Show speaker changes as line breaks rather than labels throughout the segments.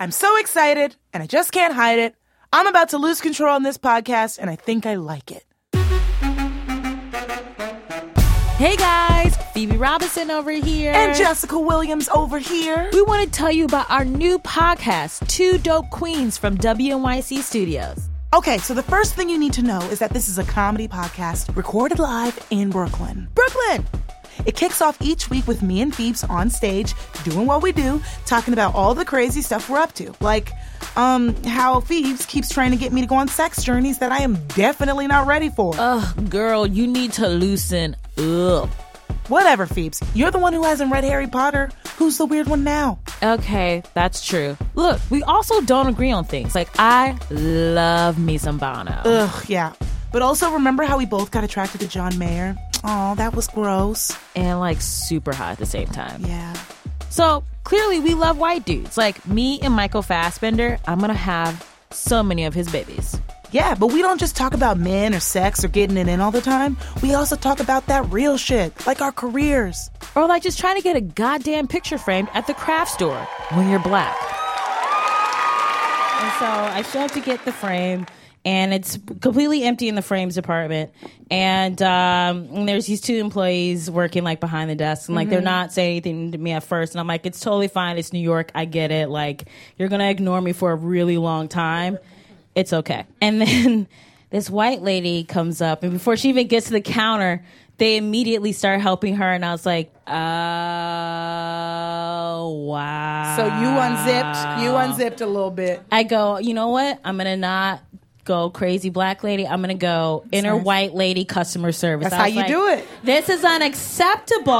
I'm so excited, and I just can't hide it. I'm about to lose control on this podcast, and I think I like it.
Hey guys, Phoebe Robinson over here.
And Jessica Williams over here.
We want to tell you about our new podcast, Two Dope Queens from WNYC Studios.
Okay, so the first thing you need to know is that this is a comedy podcast recorded live in Brooklyn. Brooklyn! It kicks off each week with me and Phoebes on stage doing what we do, talking about all the crazy stuff we're up to. Like, um, how Phoebes keeps trying to get me to go on sex journeys that I am definitely not ready for.
Ugh, girl, you need to loosen up.
Whatever, Phoebes. You're the one who hasn't read Harry Potter. Who's the weird one now?
Okay, that's true. Look, we also don't agree on things. Like, I love me some Bono.
Ugh, yeah. But also remember how we both got attracted to John Mayer? Oh, that was gross.
And like super hot at the same time.
Yeah.
So clearly we love white dudes. Like me and Michael Fassbender, I'm gonna have so many of his babies.
Yeah, but we don't just talk about men or sex or getting it in all the time. We also talk about that real shit, like our careers.
Or like just trying to get a goddamn picture framed at the craft store when you're black. And so I show up to get the frame and it's completely empty in the frames department. And, um, and there's these two employees working like behind the desk, and like they're not saying anything to me at first. And I'm like, it's totally fine. It's New York. I get it. Like you're gonna ignore me for a really long time. It's okay. And then this white lady comes up, and before she even gets to the counter. They immediately start helping her, and I was like, "Oh wow!"
So you unzipped, you unzipped a little bit.
I go, you know what? I'm gonna not go crazy black lady. I'm gonna go inner white lady customer service.
That's how you
like,
do it.
This is unacceptable.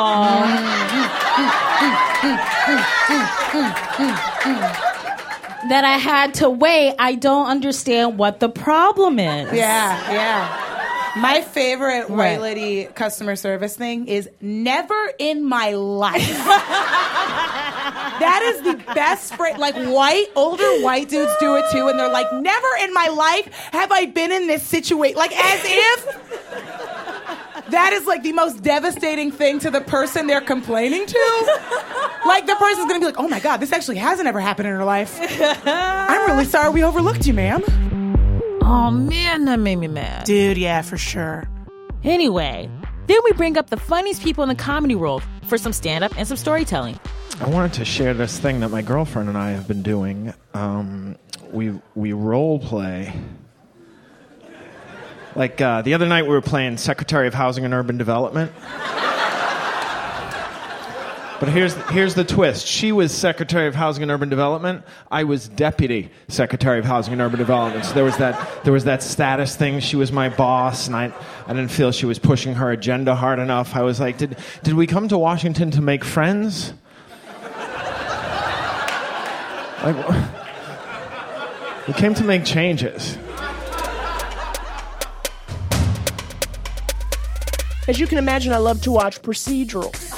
that I had to wait. I don't understand what the problem is.
Yeah, yeah. My favorite white lady customer service thing is never in my life. that is the best phrase. Like white, older white dudes do it too, and they're like, never in my life have I been in this situation. Like as if that is like the most devastating thing to the person they're complaining to. Like the person's gonna be like, oh my god, this actually hasn't ever happened in her life. I'm really sorry we overlooked you, ma'am.
Oh man, that made me mad.
Dude, yeah, for sure.
Anyway, then we bring up the funniest people in the comedy world for some stand up and some storytelling.
I wanted to share this thing that my girlfriend and I have been doing. Um, we we role play. Like uh, the other night, we were playing Secretary of Housing and Urban Development. But here's here's the twist. She was Secretary of Housing and Urban Development. I was Deputy Secretary of Housing and Urban Development. So there was that there was that status thing. She was my boss, and I I didn't feel she was pushing her agenda hard enough. I was like, did did we come to Washington to make friends? Like, we came to make changes.
As you can imagine, I love to watch procedurals.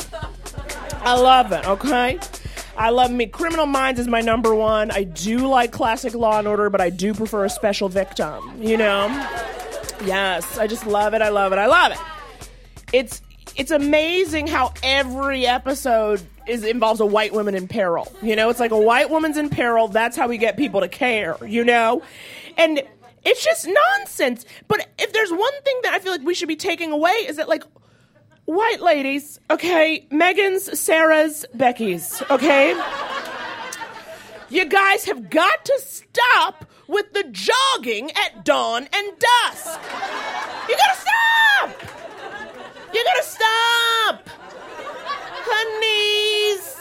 I love it, okay? I love me. Criminal Minds is my number one. I do like classic Law and Order, but I do prefer a special victim, you know? Yes, I just love it. I love it. I love it. It's it's amazing how every episode is involves a white woman in peril. You know, it's like a white woman's in peril. That's how we get people to care, you know? And it's just nonsense. But if there's one thing that I feel like we should be taking away is that like white ladies, okay, Megan's, Sarah's, Becky's, okay? You guys have got to stop with the jogging at dawn and dusk. You gotta stop! You gotta stop! Honeys!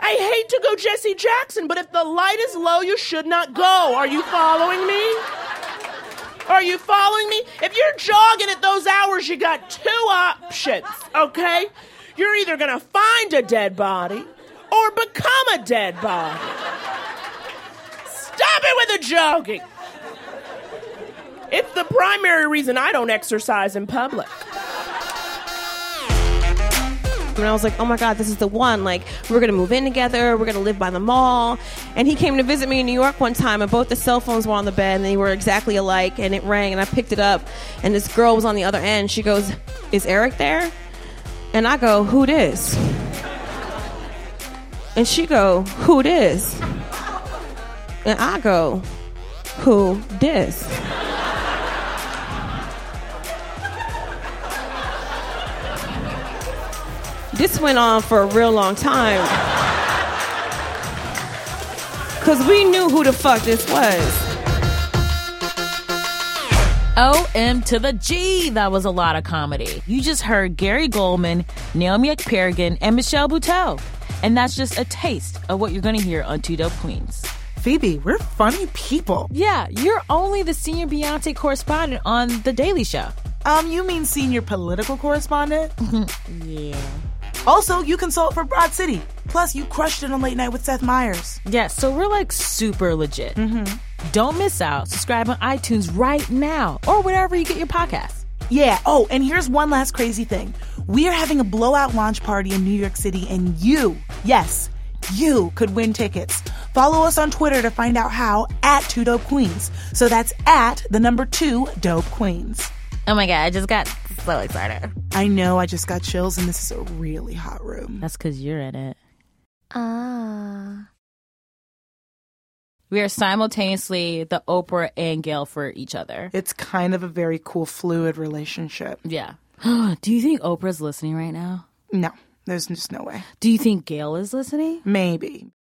I hate to go Jesse Jackson, but if the light is low, you should not go. Are you following me? Are you following me? If you're jogging at those hours, you got two options, okay? You're either gonna find a dead body or become a dead body. Stop it with the jogging. It's the primary reason I don't exercise in public.
And I was like, oh my God, this is the one. Like, we're going to move in together. We're going to live by the mall. And he came to visit me in New York one time, and both the cell phones were on the bed, and they were exactly alike. And it rang, and I picked it up, and this girl was on the other end. She goes, Is Eric there? And I go, Who this? And she go, who this? And I go, who this? This went on for a real long time. Cause we knew who the fuck this was.
OM to the G. That was a lot of comedy. You just heard Gary Goldman, Naomi Ekperigin, and Michelle Buteau. And that's just a taste of what you're going to hear on Two Dope Queens.
Phoebe, we're funny people.
Yeah, you're only the senior Beyonce correspondent on The Daily Show.
Um, you mean senior political correspondent?
Yeah.
Also, you consult for Broad City. Plus, you crushed it on Late Night with Seth Meyers.
Yeah, so we're like super legit. Mm-hmm. Don't miss out. Subscribe on iTunes right now or wherever you get your podcasts.
Yeah. Oh, and here's one last crazy thing. We are having a blowout launch party in New York City, and you, yes, you could win tickets. Follow us on Twitter to find out how at Two Dope Queens. So that's at the number two Dope Queens.
Oh my God, I just got so excited.
I know I just got chills, and this is a really hot room.
That's because you're in it. Ah. We are simultaneously the Oprah and Gayle for each other.
It's kind of a very cool, fluid relationship.
Yeah. Do you think Oprah's listening right now?
No, there's just no way.
Do you think Gayle is listening?
Maybe.